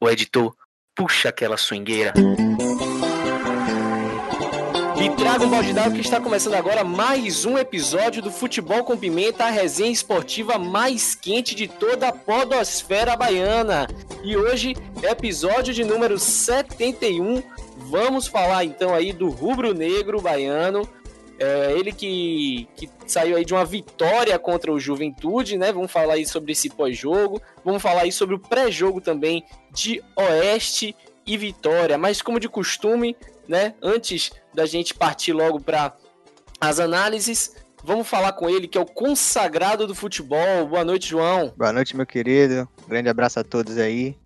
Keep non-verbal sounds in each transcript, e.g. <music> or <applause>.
O editor puxa aquela swingueira. E traga um balde d'água que está começando agora mais um episódio do Futebol com Pimenta, a resenha esportiva mais quente de toda a podosfera baiana. E hoje, episódio de número 71, vamos falar então aí do rubro-negro baiano, é, ele que, que saiu aí de uma vitória contra o Juventude, né? Vamos falar aí sobre esse pós-jogo. Vamos falar aí sobre o pré-jogo também de Oeste e Vitória. Mas como de costume, né? Antes da gente partir logo para as análises, vamos falar com ele que é o consagrado do futebol. Boa noite, João. Boa noite, meu querido. grande abraço a todos aí.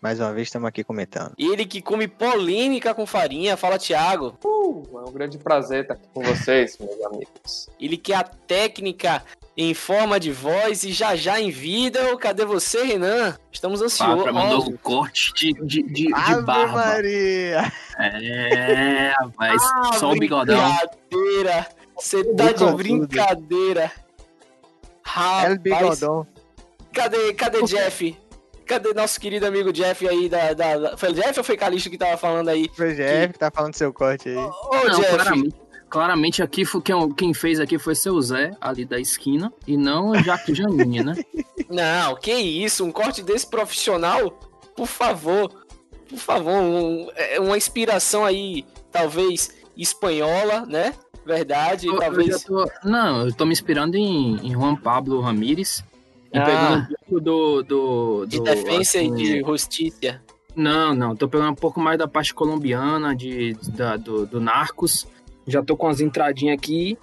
Mais uma vez estamos aqui comentando. Ele que come polêmica com farinha, fala Thiago. Uh, é um grande prazer estar aqui com vocês, <laughs> meus amigos. Ele que é a técnica em forma de voz e já já em vida. Cadê você, Renan? Estamos ansiosos. Fábio mandou um corte de, de, de, de barba. Maria! É, rapaz, <laughs> Ah, só o bigodão. Brincadeira. Você tá de Confuso. brincadeira. Rapaz, Bigodão. cadê, cadê Jeff? Cadê nosso querido amigo Jeff aí da, da, da- Foi o Jeff ou foi Calixto que tava falando aí? Foi o Jeff que tá falando do seu corte aí. Ô, Não, Jeff, claramente, claramente aqui foi quem, quem fez aqui foi seu Zé, ali da esquina, e não o Jaque <laughs> Janinha, né? Não, que isso, um corte desse profissional? Por favor, por favor, um- é uma inspiração aí, talvez espanhola, né? Verdade, Eu- eu talvez. já tô- não, eu tô me inspirando em, em Juan Pablo Ramírez. E Ah. pegando um pouco do. do, De do, defesa assim, e de justiça. Não, não, tô pegando um pouco mais da parte colombiana, de, da- do, do Narcos. Já tô com as entradinhas aqui,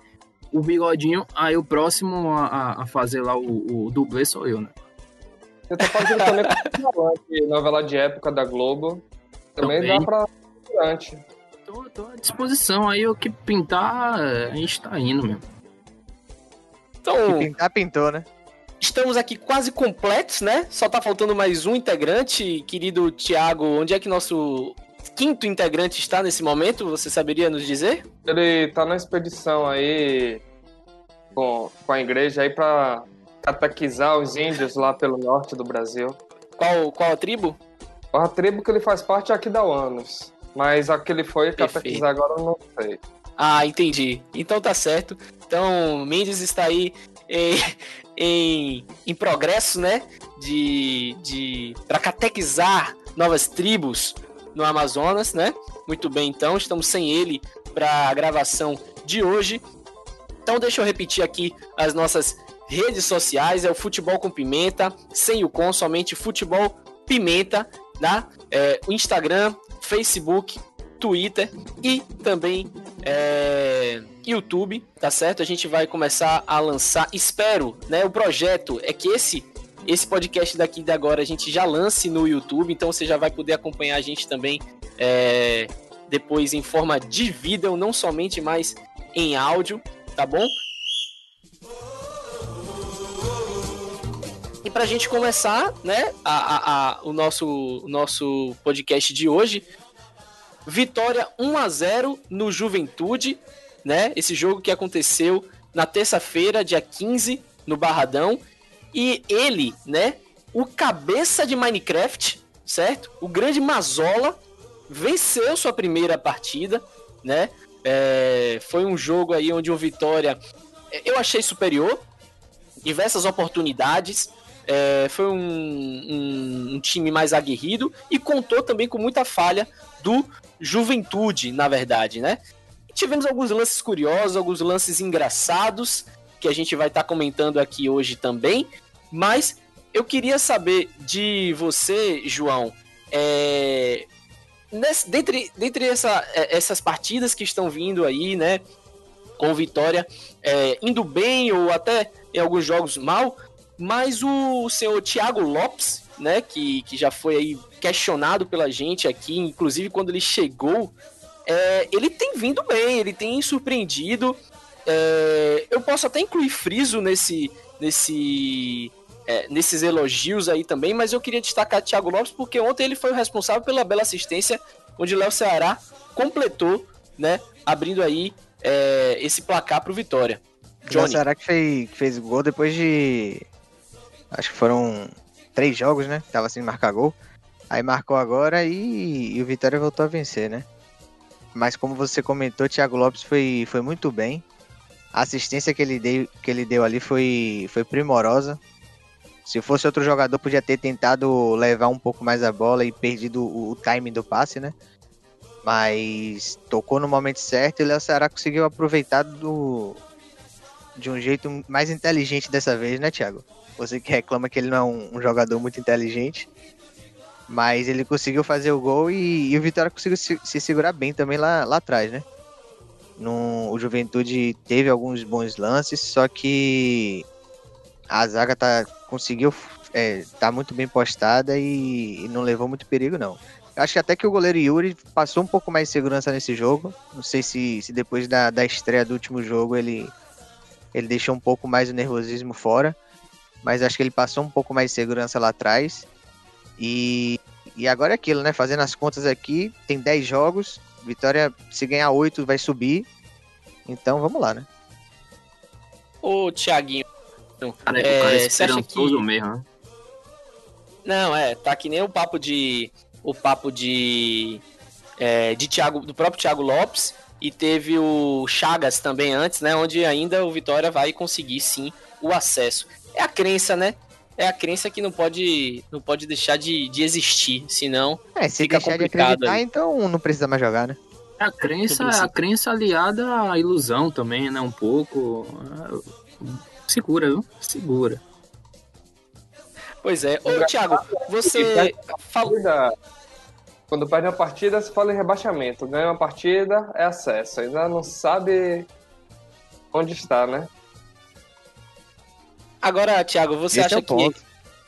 o bigodinho. Aí o próximo a, a- fazer lá o, o dublê sou eu, né? Você tá fazendo também <laughs> com novela, novela de época da Globo. Também Também. dá pra durante. Tô, tô à disposição aí, o que pintar, a gente tá indo mesmo. Então, Pintar, pintou, né? Estamos aqui quase completos, né? Só tá faltando mais um integrante, querido Thiago. Onde é que nosso quinto integrante está nesse momento? Você saberia nos dizer? Ele tá na expedição aí com, com a igreja aí pra catequizar os índios lá pelo norte do Brasil. Qual, qual a tribo? A tribo que ele faz parte é aqui da UANUS. Mas a que ele foi catequizar agora eu não sei. Ah, entendi. Então tá certo. Então, Mendes está aí em, em, em progresso, né? De, de para catequizar novas tribos no Amazonas, né? Muito bem, então estamos sem ele para a gravação de hoje. Então deixa eu repetir aqui as nossas redes sociais, é o Futebol com Pimenta, sem o com, somente Futebol Pimenta, tá? É, o Instagram, Facebook, Twitter e também é, YouTube, tá certo? A gente vai começar a lançar, espero, né? O projeto é que esse esse podcast daqui de agora a gente já lance no YouTube, então você já vai poder acompanhar a gente também é, depois em forma de vídeo, não somente mais em áudio, tá bom? E pra gente começar, né, a, a- a- o, nosso, nosso podcast de hoje, vitória 1 a 0 no Juventude, né? Esse jogo que aconteceu na terça-feira, dia 15, no Barradão. E ele, né, o cabeça de Minecraft, certo? O grande Mazola venceu sua primeira partida, né? É, foi um jogo aí onde o Vitória é, eu achei superior, diversas oportunidades. é, foi um, um- um time mais aguerrido e contou também com muita falha do Juventude, na verdade, né? Tivemos alguns lances curiosos, alguns lances engraçados que a gente vai estar comentando aqui hoje também. Mas eu queria saber de você, João, é, nesse- dentre, dentre essa- é, essas partidas que estão vindo aí, né, com vitória, é, indo bem ou até em alguns jogos mal, mas o senhor Thiago Lopes, né, que, que já foi aí questionado pela gente aqui, inclusive quando ele chegou, é, ele tem vindo bem, ele tem surpreendido. é, eu posso até incluir Friso nesse, nesse, é, nesses elogios aí também, mas eu queria destacar Thiago Lopes porque ontem ele foi o responsável pela bela assistência, onde Léo Ceará completou, né, abrindo aí é, esse placar pro Vitória. O Johnny. Ceará que fez, que fez gol depois de. Acho que foram três jogos, né? Tava sem marcar gol. Aí marcou agora e, e o Vitória voltou a vencer, né? Mas como você comentou, Thiago Lopes foi, foi muito bem. A assistência que ele deu, que ele deu ali foi, foi primorosa. Se fosse outro jogador, podia ter tentado levar um pouco mais a bola e perdido o, o time do passe, né? Mas tocou no momento certo e o Léo Ceará conseguiu aproveitar do, de um jeito mais inteligente dessa vez, né, Thiago? Você que reclama que ele não é um, um jogador muito inteligente. Mas ele conseguiu fazer o gol e, e o Vitória conseguiu se, se, segurar bem também lá, lá atrás, né? No, o Juventude teve alguns bons lances, só que a zaga tá, conseguiu é, tá muito bem postada e, e, não levou muito perigo, não. Acho que até que o goleiro Yuri passou um pouco mais de segurança nesse jogo. Não sei se, se depois da, da estreia do último jogo ele, ele deixou um pouco mais o nervosismo fora. Mas acho que ele passou um pouco mais de segurança lá atrás. E, e agora é aquilo, né? Fazendo as contas aqui, tem 10 jogos. Vitória, se ganhar 8, vai subir. Então vamos lá, né? Ô, Thiaguinho. Cara, é, o cara é esperançoso que... mesmo, né? Não, é, tá que nem o papo de. O papo de. É, de Thiago, do próprio Thiago Lopes. E teve o Chagas também antes, né? Onde ainda o Vitória vai conseguir sim o acesso. É a crença, né? É a crença que não pode, não pode deixar de, de existir, senão é, se fica deixar complicado. De então não precisa mais jogar, né? É a crença, a crença aliada à ilusão também, né? Um pouco. Segura, viu? Segura. Pois é. Ô, Thiago, você falou. Quando perde uma partida, se fala em rebaixamento. Ganha uma partida, é acesso. Ainda não sabe onde está, né? Agora, Thiago, você esse acha é que,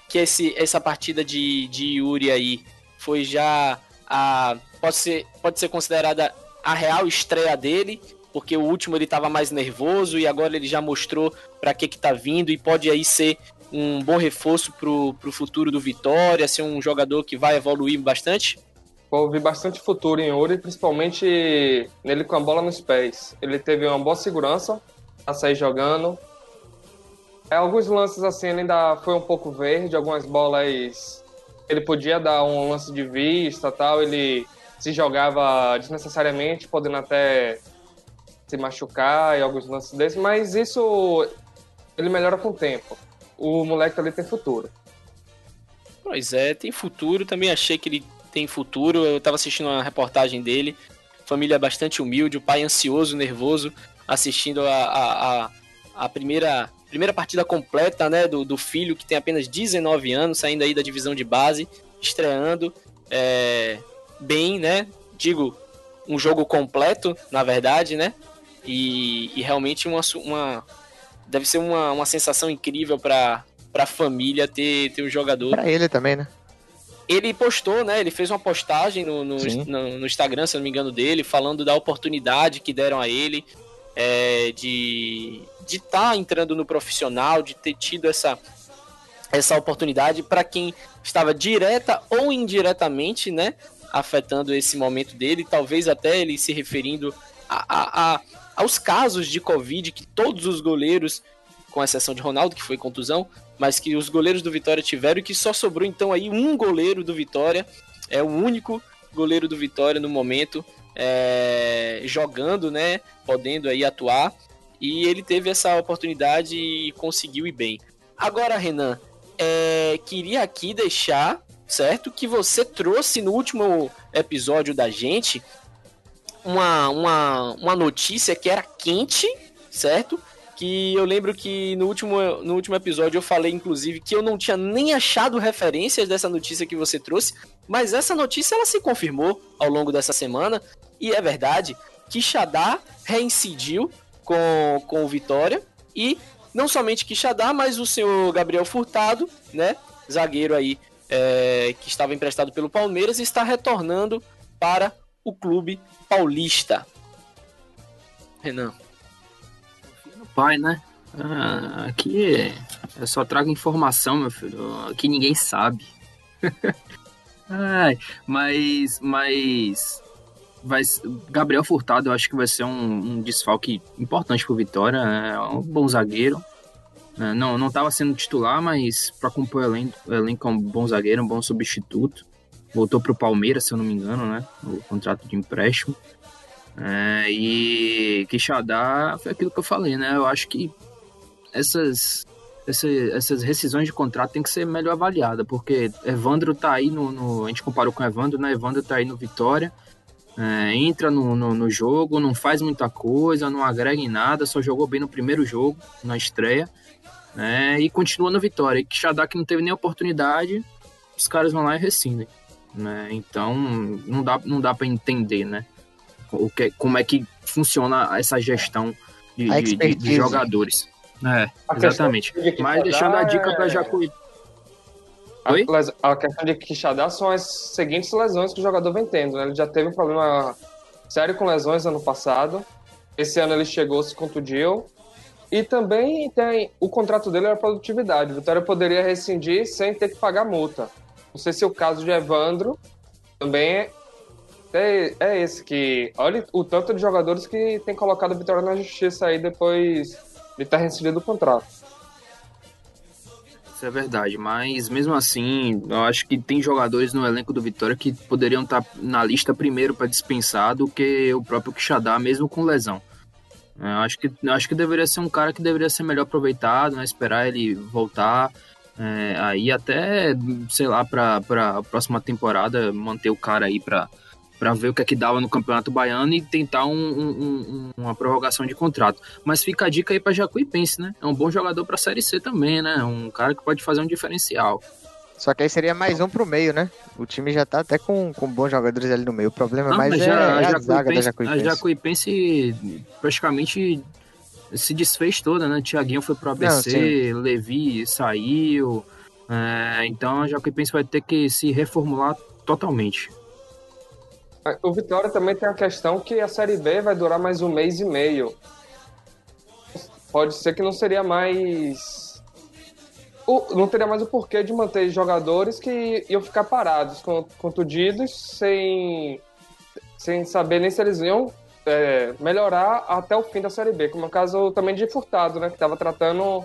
que esse, essa partida de, de Yuri aí foi já a. Pode ser, pode ser considerada a real estreia dele? Porque o último ele estava mais nervoso e agora ele já mostrou para que que tá vindo e pode aí ser um bom reforço pro, pro futuro do Vitória, ser um jogador que vai evoluir bastante? Houve bastante futuro em Yuri, principalmente nele com a bola nos pés. Ele teve uma boa segurança a sair jogando, é, alguns lances assim ele ainda foi um pouco verde, algumas bolas ele podia dar um lance de vista tal, ele se jogava desnecessariamente, podendo até se machucar e alguns lances desses, mas isso ele melhora com o tempo. O moleque ali tem futuro. Pois é, tem futuro. Também achei que ele tem futuro. Eu tava assistindo uma reportagem dele. Família bastante humilde, o pai ansioso, nervoso, assistindo a, a, a, a primeira primeira partida completa, né, do, do filho que tem apenas 19 anos, saindo aí da divisão de base, estreando é, bem, né, digo, um jogo completo, na verdade, né, e, e realmente uma, uma, deve ser uma, uma sensação incrível para a família ter, ter um jogador. Para ele também, né? Ele postou, né? Ele fez uma postagem no, no, no, no Instagram, se não me engano, dele, falando da oportunidade que deram a ele é, de de estar tá entrando no profissional, de ter tido essa, essa oportunidade para quem estava direta ou indiretamente, né, afetando esse momento dele, talvez até ele se referindo a, a, a, aos casos de Covid que todos os goleiros, com exceção de Ronaldo, que foi contusão, mas que os goleiros do Vitória tiveram e que só sobrou então aí um goleiro do Vitória, é o único goleiro do Vitória no momento é, jogando, né, podendo aí atuar e ele teve essa oportunidade e conseguiu ir bem. Agora, Renan, é, queria aqui deixar, certo, que você trouxe no último episódio da gente uma, uma, uma notícia que era quente, certo? Que eu lembro que no último, no último episódio eu falei, inclusive, que eu não tinha nem achado referências dessa notícia que você trouxe, mas essa notícia ela se confirmou ao longo dessa semana, e é verdade que Xadá reincidiu com, com o Vitória. E não somente Quixadá, mas o senhor Gabriel Furtado, né? Zagueiro aí é, que estava emprestado pelo Palmeiras está retornando para o clube paulista. Renan. Pai, né? Ah, aqui eu só trago informação, meu filho. Aqui ninguém sabe. <laughs> Ai, mas, mas vai Gabriel Furtado eu acho que vai ser um, um desfalque importante pro Vitória, é um bom zagueiro. É, não não estava sendo titular, mas para compor o elenco, o elenco é um bom zagueiro, um bom substituto. voltou para o Palmeiras, se eu não me engano, né? O contrato de empréstimo. É, e Quixadá foi aquilo que eu falei, né? Eu acho que essas, essas, essas rescisões de contrato tem que ser melhor avaliada, porque Evandro tá aí no, no, A gente comparou com Evandro, né? Evandro tá aí no Vitória. É, entra no, no, no, jogo, não faz muita coisa, não agrega em nada, só jogou bem no primeiro jogo, na estreia, né, e continua no Vitória. E Quixadá que não teve nem oportunidade, os caras vão lá e rescindem. Né? Então não dá, não dá para entender né? o que, como é que funciona essa gestão de, de, de, de jogadores. É, exatamente. Mas deixando a dica para é... Jacuí. Oi? A, questão de Quixadá são as seguintes lesões que o jogador vem tendo. Né? Ele já teve um problema sério com lesões ano passado. Esse ano ele chegou, se contundiu. E também tem o contrato dele era produtividade. O Vitória poderia rescindir sem ter que pagar multa. Não sei se o caso de Evandro também é, é esse que. Olha o tanto de jogadores que tem colocado a Vitória na justiça aí depois de ter rescindido o contrato. Isso é verdade, mas mesmo assim, eu acho que tem jogadores no elenco do Vitória que poderiam estar na lista primeiro para dispensar do que o próprio Quixadá, mesmo com lesão. Eu acho que, eu acho que deveria ser um cara que deveria ser melhor aproveitado, né? esperar ele voltar. É, aí até, sei lá, para a próxima temporada manter o cara aí para para ver o que é que dava no Campeonato Baiano e tentar um, um, um, uma prorrogação de contrato. Mas fica a dica aí para Jacuipense, né? É um bom jogador para a Série C também, né? Um cara que pode fazer um diferencial. Só que aí seria mais um pro meio, né? O time já tá até com, com bons jogadores ali no meio. O problema mais é, já, é a, a zaga da Jacuipense. A Jacuipense praticamente se desfez toda, né? Tiaguinho foi pro ABC, Não, Levi saiu. É, então a Jacuipense vai ter que se reformular totalmente. O Vitória também tem a questão que a Série B vai durar mais um mês e meio. Pode ser que não seria mais. Não teria mais o porquê de manter jogadores que iam ficar parados, contundidos, sem, sem saber nem se eles iam é, melhorar até o fim da Série B. Como é o caso também de Furtado, né? Que estava tratando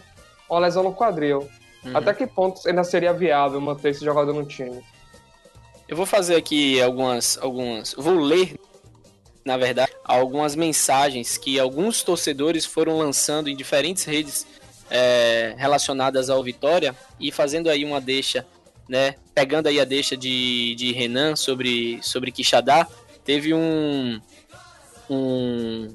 uma lesão no quadril. Uhum. Até que ponto ainda seria viável manter esse jogador no time? Eu vou fazer aqui algumas, algumas, vou ler, na verdade, algumas mensagens que alguns torcedores foram lançando em diferentes redes é, relacionadas ao Vitória e fazendo aí uma deixa, né? Pegando aí a deixa de, de Renan sobre sobre Quixadá, teve um um,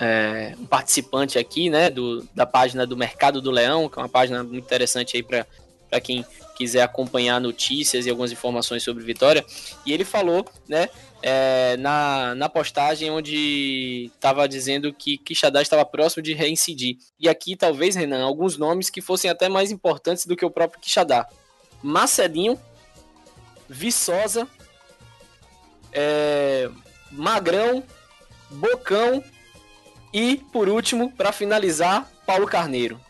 é, um participante aqui, né, do, da página do Mercado do Leão, que é uma página muito interessante aí para quem quiser acompanhar notícias e algumas informações sobre Vitória. E ele falou, né, é, na, na postagem onde estava dizendo que Quixadá estava próximo de reincidir. E aqui, talvez, Renan, alguns nomes que fossem até mais importantes do que o próprio Quixadá. Marcelinho, Viçosa, é, Magrão, Bocão e, por último, para finalizar, Paulo Carneiro.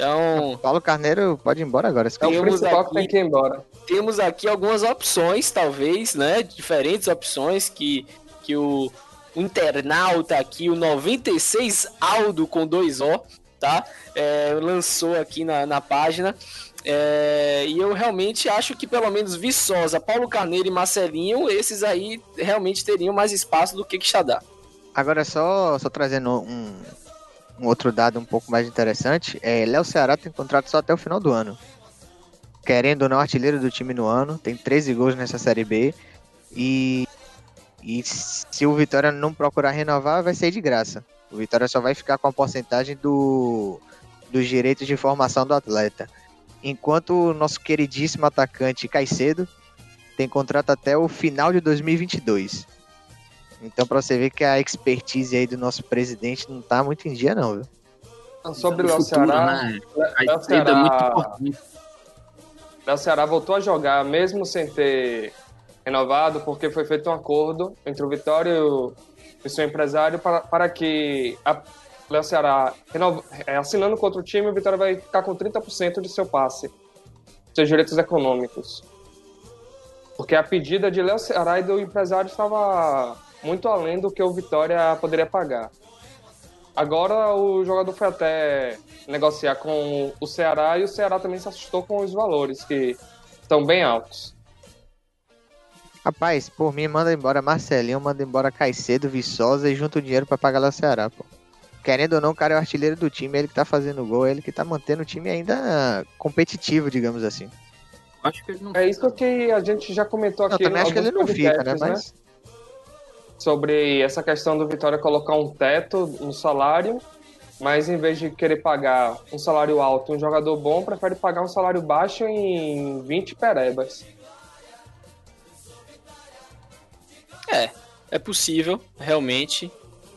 Então. Paulo Carneiro pode ir embora agora. É o principal aqui, tem que ir embora. Temos aqui algumas opções, talvez, né? Diferentes opções que, que o internauta aqui, o 96 Aldo com dois O, tá? É, lançou aqui na, na página. É, e eu realmente acho que pelo menos Viçosa, Paulo Carneiro e Marcelinho, esses aí realmente teriam mais espaço do que Quixadá. Agora, só, só trazendo um, um outro dado um pouco mais interessante, é Léo Ceará tem contrato só até o final do ano. Querendo ou não, artilheiro do time no ano, tem 13 gols nessa Série B. E, e se o Vitória não procurar renovar, vai ser de graça. O Vitória só vai ficar com a porcentagem do, dos direitos de formação do atleta. Enquanto o nosso queridíssimo atacante Caicedo tem contrato até o final de 2022. Então, pra você ver que a expertise aí do nosso presidente não tá muito em dia, não, viu? Sobre o Léo Ceará, né? Léo Ceará, é muito importante. Léo Ceará voltou a jogar, mesmo sem ter renovado, porque foi feito um acordo entre o Vitória e o, e seu empresário para, para que a Léo Ceará, renova, é, assinando contra o time, o Vitória vai ficar com 30% de seu passe, seus direitos econômicos. Porque a pedida de Léo Ceará e do empresário estava muito além do que o Vitória poderia pagar. Agora o jogador foi até negociar com o Ceará e o Ceará também se assustou com os valores, que estão bem altos. Rapaz, por mim, manda embora Marcelinho, manda embora Caicedo, Viçosa e junta o dinheiro pra pagar lá o Ceará, pô. Querendo ou não, o cara é o artilheiro do time, ele que tá fazendo gol, ele que tá mantendo o time ainda competitivo, digamos assim. Acho que ele não É isso que a gente já comentou Eu aqui. também em acho que ele não fica, né? podcasts, Mas Sobre essa questão do Vitória colocar um teto no salário, mas em vez de querer pagar um salário alto um jogador bom, prefere pagar um salário baixo em 20 perebas. É, é possível, realmente,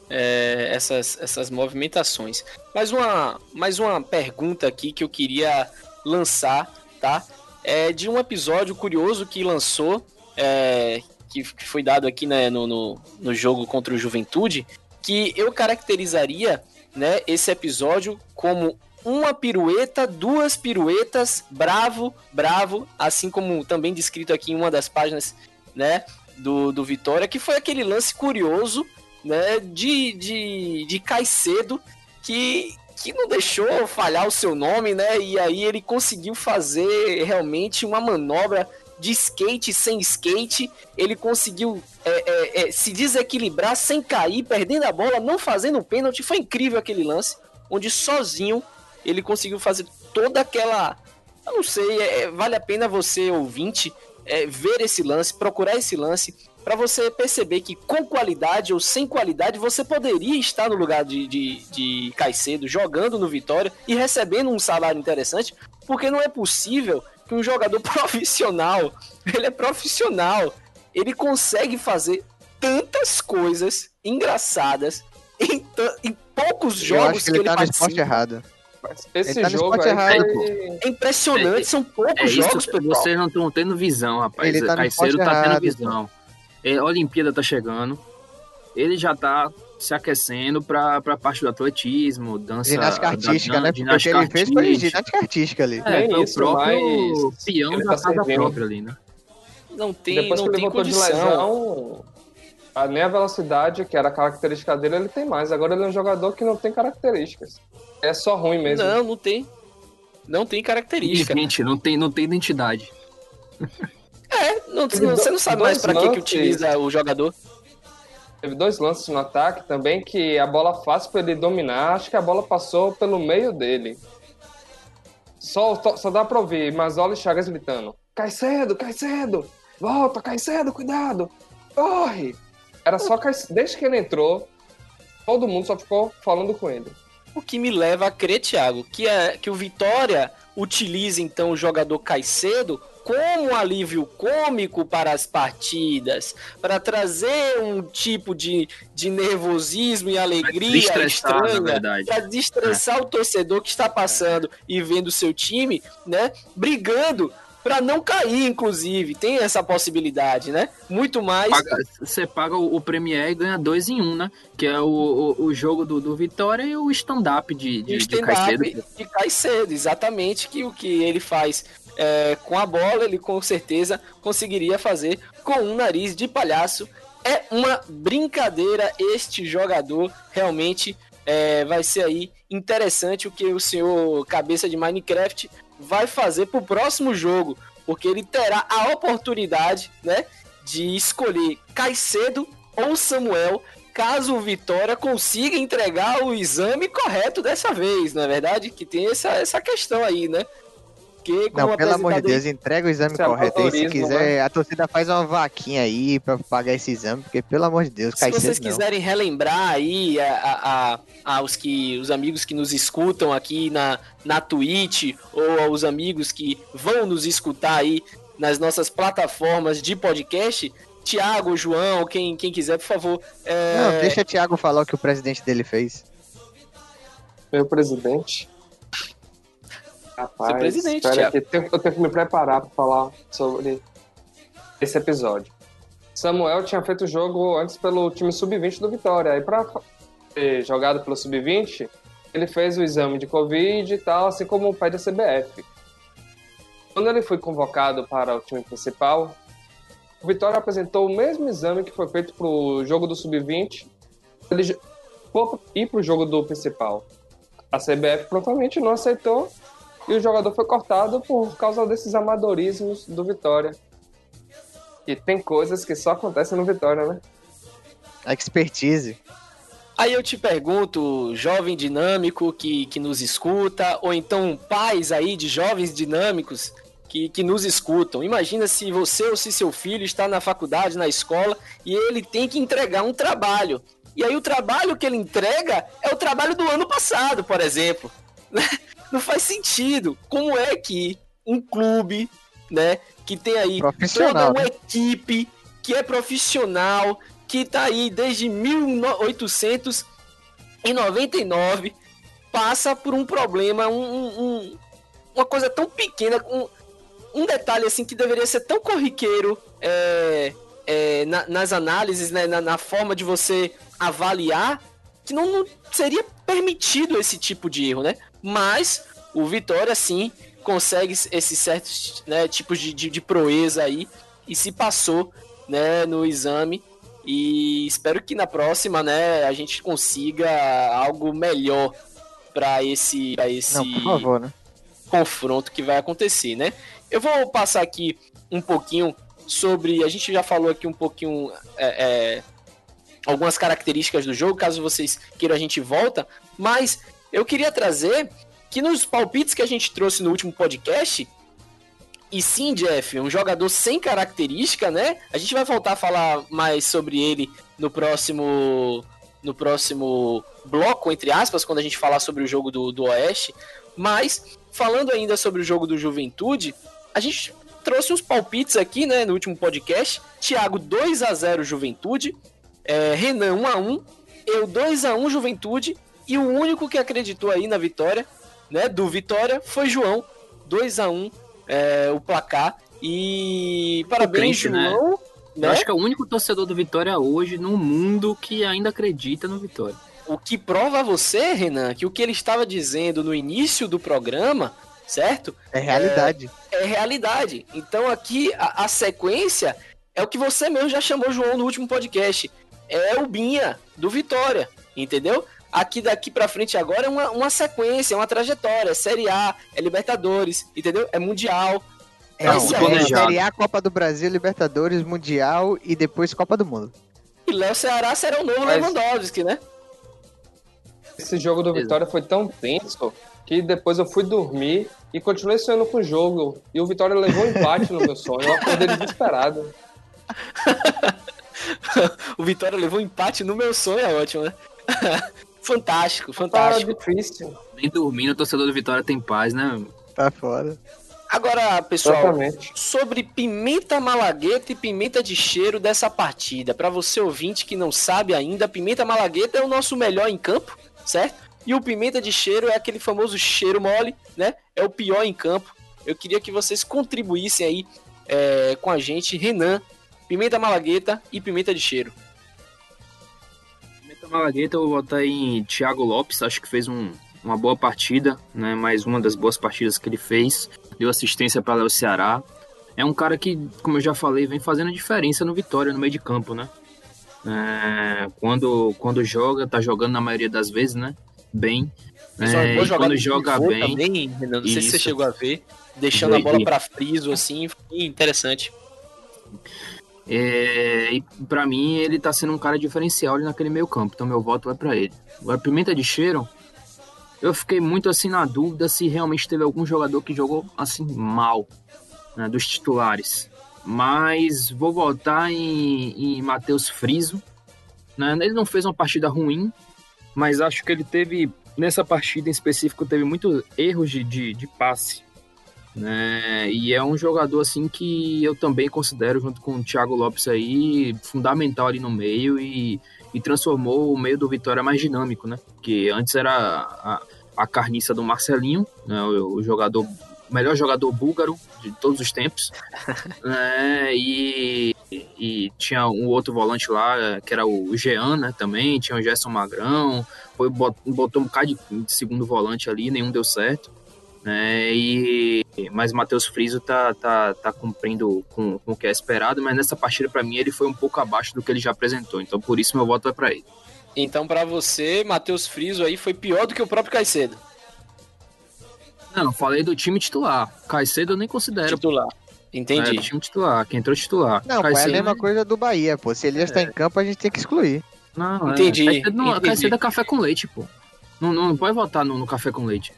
é, essas, essas movimentações. Mais uma, mais uma pergunta aqui que eu queria lançar, tá? É de um episódio curioso que lançou, é, que, que foi dado aqui né, no, no, no jogo contra o Juventude, que eu caracterizaria né, esse episódio como uma pirueta, duas piruetas, bravo, bravo, assim como também descrito aqui em uma das páginas, né, do, do Vitória, que foi aquele lance curioso, né, de, de, de Caicedo, que, que não deixou falhar o seu nome, né, e aí ele conseguiu fazer realmente uma manobra de skate sem skate, ele conseguiu é, é, é, se desequilibrar sem cair, perdendo a bola, não fazendo pênalti, foi incrível aquele lance, onde sozinho ele conseguiu fazer toda aquela. Eu não sei, é, vale a pena você, ouvinte, é, ver esse lance, procurar esse lance, para você perceber que com qualidade ou sem qualidade você poderia estar no lugar de, de, de Caicedo, jogando no Vitória e recebendo um salário interessante, porque não é possível que um jogador <laughs> profissional, ele é profissional, ele consegue fazer tantas coisas engraçadas em, em poucos eu jogos acho que ele, tá no participa. esporte errado. Esse Ele tá no jogo aí errado, foi- É impressionante, são poucos É jogos, pessoal. vocês não estão tendo visão, rapaz. Ele tá no Caicedo esporte tá tendo visão. É, a Olimpíada tá chegando. Ele já tá se aquecendo pra, pra parte do atletismo, dança. Ginástica da- artística, dan- né? Porque o que ginástica ele fez foi artística. ginástica artística ali. É, foi isso, o próprio mas peão ele da tá casa servindo. própria ali, né? Não tem, Depois não que ele tem voltou de condição. lesão, a, nem a velocidade, que era a característica dele, ele tem mais. Agora ele é um jogador que não tem características. É só ruim mesmo. Não, não tem. Não tem característica. Gente, não tem, não tem identidade. É, não, não- você não sabe mais pra que, que utiliza o jogador. Teve dois lances no ataque também que a bola fácil pra ele dominar. Acho que a bola passou pelo meio dele. Só, só, dá pra ouvir Mazola e Chagas gritando: Cai cedo, cai cedo! Volta, cai cedo, cuidado! Corre! Era só cai Desde que ele entrou, todo mundo só ficou falando com ele. O que me leva a crer, Thiago, que, é, que o Vitória utiliza então o jogador Caicedo como um alívio cômico para as partidas, para trazer um tipo de, de nervosismo e alegria estranha, para destressar o torcedor que está passando e vendo seu time, né, brigando para não cair, inclusive. Tem essa possibilidade, né? Muito mais Paga- Você paga o, o Premier e ganha dois em um, né? Que é o, o, o jogo do, do Vitória e o stand-up de, de, o de Caicedo. de Caicedo, exatamente que o que ele faz é, com a bola, ele com certeza conseguiria fazer com um nariz de palhaço. É uma brincadeira este jogador, realmente é, vai ser aí interessante o que o senhor cabeça de Minecraft vai fazer pro próximo jogo, porque ele terá a oportunidade, né, de escolher Caicedo ou Samuel caso o Vitória consiga entregar o exame correto dessa vez, não é verdade? Que tem essa, essa questão aí, né? Que, como Não, pelo amor de Deus, entrega o exame Isso é correto aí. Se quiser, a torcida faz uma vaquinha aí pra pagar esse exame, porque pelo amor de Deus, Se vocês cedo quiserem relembrar aí a, a, a- aos que os amigos que nos escutam aqui na, na Twitch ou aos amigos que vão nos escutar aí nas nossas plataformas de podcast, Tiago, João, quem, quem quiser, por favor. é, Não, deixa o Thiago falar o que o presidente dele fez. Meu presidente. Rapaz, Seu presidente, espera Thiago. que eu tenho que me preparar para falar sobre esse episódio. Samuel tinha feito o jogo antes pelo time sub-20 do Vitória. Aí para ter jogado pelo sub-20, ele fez o exame de Covid e tal, assim como o pai da CBF. Quando ele foi convocado para o time principal, o Vitória apresentou o mesmo exame que foi feito para o jogo do sub-20, ele jo- for ir para o jogo do principal. A CBF provavelmente não aceitou e o jogador foi cortado por causa desses amadorismos do Vitória. E tem coisas que só acontecem no Vitória, né? Expertise. Aí eu te pergunto, jovem dinâmico que, que nos escuta, ou então pais aí de jovens dinâmicos que, que nos escutam. Imagina se você ou se seu filho está na faculdade, na escola, e ele tem que entregar um trabalho. E aí o trabalho que ele entrega é o trabalho do ano passado, por exemplo. Não faz sentido. Como é que um clube, né, que tem aí toda uma né? equipe que é profissional, que tá aí desde 1899, passa por um problema, um, um, uma coisa tão pequena, um, um detalhe assim que deveria ser tão corriqueiro é, é, na, nas análises, né, na, na, forma de você avaliar, que não, não, seria permitido esse tipo de erro, né? Mas o Vitória, sim, consegue esses certos né, tipos de, de, de proeza aí e se passou né, no exame e espero que na próxima, né, a gente consiga algo melhor para esse, pra esse Não, favor, né? confronto que vai acontecer, né? Eu vou passar aqui um pouquinho sobre. A gente já falou aqui um pouquinho. É, é, algumas características do jogo, caso vocês queiram a gente volta, mas eu queria trazer que nos palpites que a gente trouxe no último podcast, e sim, Jeff, um jogador sem característica, né? A gente vai voltar a falar mais sobre ele no próximo no próximo bloco, entre aspas, quando a gente falar sobre o jogo do, do Oeste. Mas, falando ainda sobre o jogo do Juventude, a gente trouxe uns palpites aqui, né, no último podcast. Thiago 2 a 0 Juventude, é, Renan 1 a 1 eu 2 a 1 Juventude, e o único que acreditou aí na vitória, né, do Vitória, foi João, 2 a 1 é, o placar. E parabéns, crente, né? João. Né? Né? Eu acho que é o único torcedor do Vitória hoje no mundo que ainda acredita no Vitória. O que prova a você, Renan, que o que ele estava dizendo no início do programa, certo? É realidade. É, é realidade. Então aqui a, a, sequência é o que você mesmo já chamou João no último podcast. É o Binha do Vitória, entendeu? Aqui daqui para frente agora é uma, uma sequência, é uma trajetória. É Série A, é Libertadores, entendeu? É Mundial. É, Não, é Série A, Copa do Brasil, Libertadores, Mundial e depois Copa do Mundo. E Léo Ceará será o novo Mas... Lewandowski, né? Esse jogo do Vitória foi tão tenso que depois eu fui dormir e continuei sonhando com o jogo. E o Vitória levou um empate no meu sonho. Eu acordei desesperado. <laughs> o Vitória levou um empate no meu sonho, é ótimo, né? <laughs> Fantástico, fantástico. Tá difícil. Nem dormindo, o torcedor do Vitória tem paz, né? Tá fora. Agora, pessoal, Exatamente. sobre pimenta malagueta e pimenta de cheiro dessa partida. Para você ouvinte que não sabe ainda, pimenta malagueta é o nosso melhor em campo, certo? E o pimenta de cheiro é aquele famoso cheiro mole, né? É o pior em campo. Eu queria que vocês contribuíssem aí é, com a gente, Renan, pimenta malagueta e pimenta de cheiro. Malagueta, eu vou botar em Thiago Lopes, acho que fez um, uma boa partida, né? Mais uma das boas partidas que ele fez. Deu assistência para o Ceará. É um cara que, como eu já falei, vem fazendo diferença no Vitória, no meio de campo, né? É, quando, quando joga, tá jogando na maioria das vezes, né? Bem. É, quando joga bem. Também, Renan, não sei se você chegou a ver, deixando a bola para friso, assim, interessante. É, e para mim ele tá sendo um cara diferencial ali naquele meio campo, então meu voto vai para ele. Agora, Pimenta de Cheiro, eu fiquei muito assim na dúvida se realmente teve algum jogador que jogou assim mal, né, dos titulares. Mas vou votar em, em Matheus Friso. Né? Ele não fez uma partida ruim, mas acho que ele teve, nessa partida em específico, teve muitos erros de, de, de passe né? E é um jogador assim que eu também considero, junto com o Thiago Lopes aí, fundamental ali no meio e, e transformou o meio do Vitória mais dinâmico, né? Que antes era a, a carniça do Marcelinho, né? o, o jogador melhor jogador búlgaro de todos os tempos, <laughs> né? E, e tinha um outro volante lá, que era o Jean, né? Também, tinha o Gerson Magrão, foi, botou um bocado de, de segundo volante ali, nenhum deu certo né? E mas Matheus Friso tá, tá, tá cumprindo com, com o que é esperado, mas nessa partida para mim ele foi um pouco abaixo do que ele já apresentou, então por isso meu voto é para ele. Então para você, Matheus Friso aí foi pior do que o próprio Caicedo. Não, falei do time titular. Caicedo eu nem considero. Titular. Entendi. É, time titular, quem entrou titular. Não, pô, é a Caicedo- mesma coisa do Bahia, pô. Se ele já está em campo, a gente tem que excluir. Não, Entendi, É. Caicedo, não, entendi. Caicedo é café com leite, pô. Não, não, não pode votar no, no café com leite.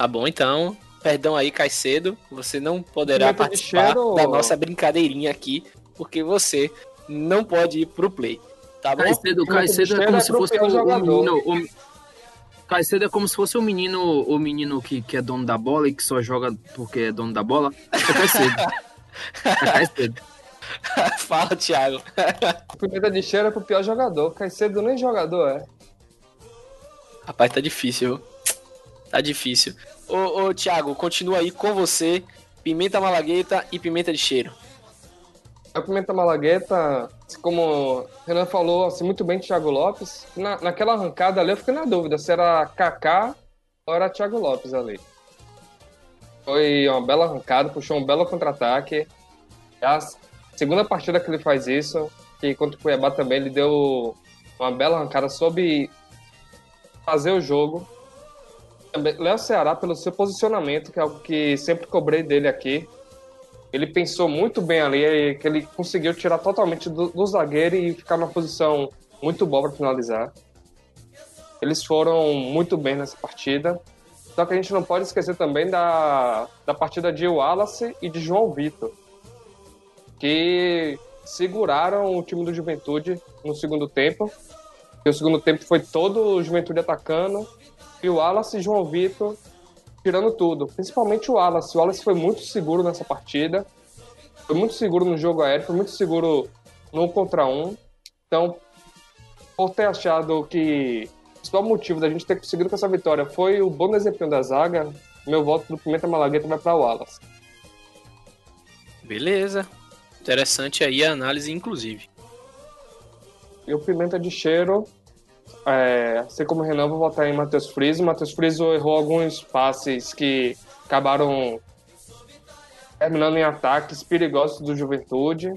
Tá bom, então. Perdão aí, Caicedo. Você não poderá participar da nossa brincadeirinha aqui, porque você não pode ir pro play. Tá bom? Caicedo, Caicedo é como é se fosse o, jogador. menino. O... Caicedo é como se fosse o menino, o menino que, que é dono da bola e que só joga porque é dono da bola. É Caicedo. <laughs> é Caicedo. <laughs> Fala, Thiago. Pimenta de cheiro é pro pior jogador. Caicedo nem jogador é. Rapaz, tá difícil. Tá difícil. Ô, ô, Thiago, continua aí com você. Pimenta malagueta e pimenta de cheiro. A Pimenta Malagueta, como o Renan falou assim, muito bem, Thiago Lopes. Na, naquela arrancada ali eu fiquei na dúvida se era Kaká ou era Thiago Lopes ali. Foi uma bela arrancada, puxou um belo contra-ataque. A segunda partida que ele faz isso, que contra o Cuiabá também ele deu uma bela arrancada, soube fazer o jogo. Léo Ceará, pelo seu posicionamento, que é algo que sempre cobrei dele aqui, ele pensou muito bem ali, e que ele conseguiu tirar totalmente do, do zagueiro e ficar numa posição muito boa para finalizar. Eles foram muito bem nessa partida. Só que a gente não pode esquecer também da, da partida de Wallace e de João Vitor, que seguraram o time do Juventude no segundo tempo. E o segundo tempo foi todo o Juventude atacando e o Wallace e João Vitor tirando tudo, principalmente o Wallace. O Wallace foi muito seguro nessa partida, foi muito seguro no jogo aéreo, foi muito seguro no contra um. Então, por ter achado que o principal motivo da gente ter conseguido com essa vitória foi o bom desempenho da zaga, meu voto do Pimenta Malagueta vai para o Wallace. Beleza. Interessante aí a análise, inclusive. E o Pimenta de Cheiro, é, assim como o Renan, vou votar em Matheus Friso. Matheus Friso errou alguns passes que acabaram terminando em ataques perigosos do Juventude.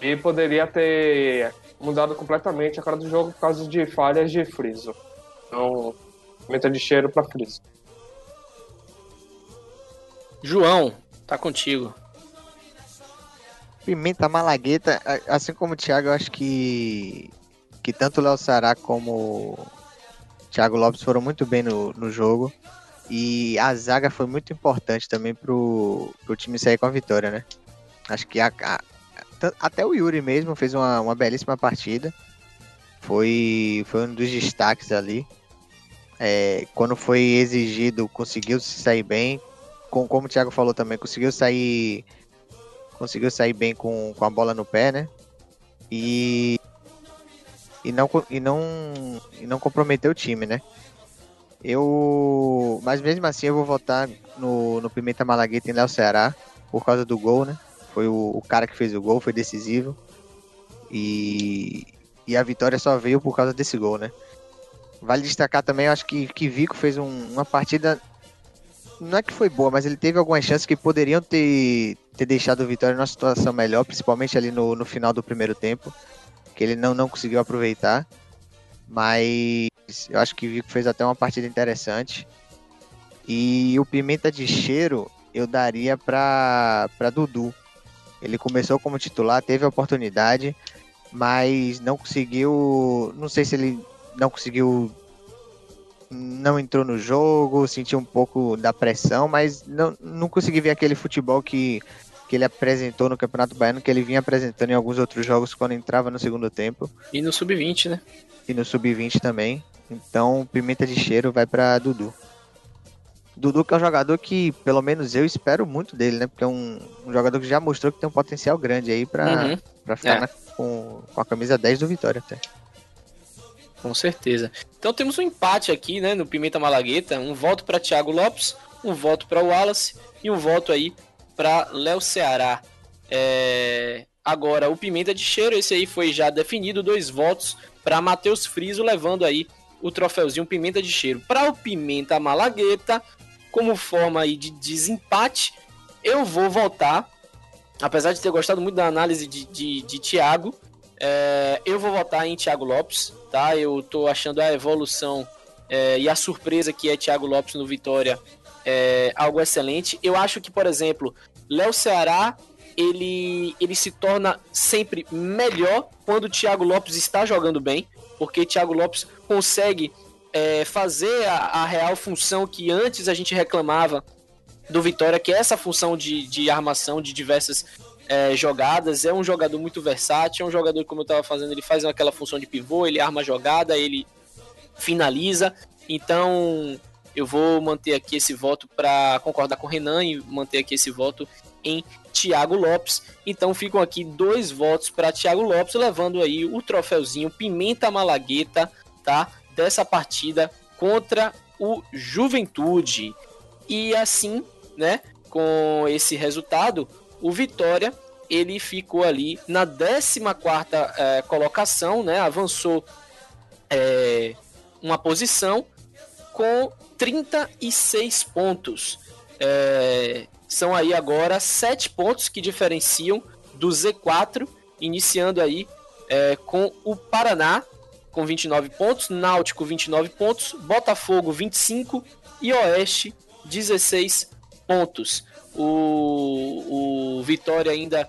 E poderia ter mudado completamente a cara do jogo por causa de falhas de Friso. Então, Pimenta de Cheiro para Friso. João, tá contigo. Pimenta Malagueta, assim como o Thiago, eu acho que, que tanto o Léo Sará como o Thiago Lopes foram muito bem no, no jogo. E a zaga foi muito importante também pro, pro time sair com a vitória, né? Acho que a- a- até o Yuri mesmo fez uma, uma belíssima partida. Foi, foi um dos destaques ali. É, quando foi exigido, conseguiu se sair bem. Com, como o Thiago falou também, conseguiu sair conseguiu sair bem com, com a bola no pé, né? E e não e não e não comprometeu o time, né? Eu, mas mesmo assim eu vou votar no, no Pimenta Malagueta em Léo Ceará por causa do gol, né? Foi o, o cara que fez o gol, foi decisivo. E e a vitória só veio por causa desse gol, né? Vale destacar também, eu acho que, que Vico fez um- uma partida. Não é que foi boa, mas ele teve algumas chances que poderiam ter, ter deixado o Vitória numa situação melhor, principalmente ali no, no final do primeiro tempo, que ele não, não conseguiu aproveitar. Mas eu acho que Vico fez até uma partida interessante. E o Pimenta de Cheiro eu daria para Dudu. Ele começou como titular, teve a oportunidade, mas não conseguiu. Não sei se ele não conseguiu. Não entrou no jogo, sentiu um pouco da pressão, mas não, não consegui ver aquele futebol que, que ele apresentou no Campeonato Baiano, que ele vinha apresentando em alguns outros jogos quando entrava no segundo tempo E no sub-20, né? e no sub-20 também. Então, pimenta de cheiro vai para Dudu. Dudu que é um jogador que, pelo menos eu espero muito dele, né? Porque é um, um jogador que já mostrou que tem um potencial grande aí para Uhum, pra ficar É. na- com, com a camisa 10 do Vitória até. com certeza. Então temos um empate aqui, né, no Pimenta Malagueta. Um voto para Thiago Lopes, um voto para Wallace e um voto aí para Léo Ceará. É, Agora, o Pimenta de Cheiro, esse aí foi já definido, dois votos para Matheus Friso, levando aí o troféuzinho Pimenta de Cheiro. Para o Pimenta Malagueta, como forma aí de desempate, eu vou votar, apesar de ter gostado muito da análise de, de, de Thiago, é, eu vou votar em Thiago Lopes, tá? Eu tô achando a evolução é, e a surpresa que é Thiago Lopes no Vitória é algo excelente. Eu acho que, por exemplo, Léo Ceará ele, ele se torna sempre melhor quando o Thiago Lopes está jogando bem, porque Thiago Lopes consegue é, fazer a, a, real função que antes a gente reclamava do Vitória, que é essa função de, de armação de diversas é, jogadas. É um jogador muito versátil, é um jogador, como eu estava fazendo, ele faz aquela função de pivô, ele arma a jogada, ele finaliza. Então, eu vou manter aqui esse voto para concordar com o Renan e manter aqui esse voto em Thiago Lopes. Então ficam aqui dois votos para Thiago Lopes, levando aí o troféuzinho Pimenta Malagueta, tá? Dessa partida contra o Juventude. E assim, né, com esse resultado, o Vitória ele ficou ali na 14 quarta é, colocação, né? Avançou é, uma posição com 36 pontos. É, são aí agora 7 pontos que diferenciam do Z4, iniciando aí é, com o Paraná com 29 pontos, Náutico 29 pontos, Botafogo 25 e Oeste 16 pontos. O, o Vitória ainda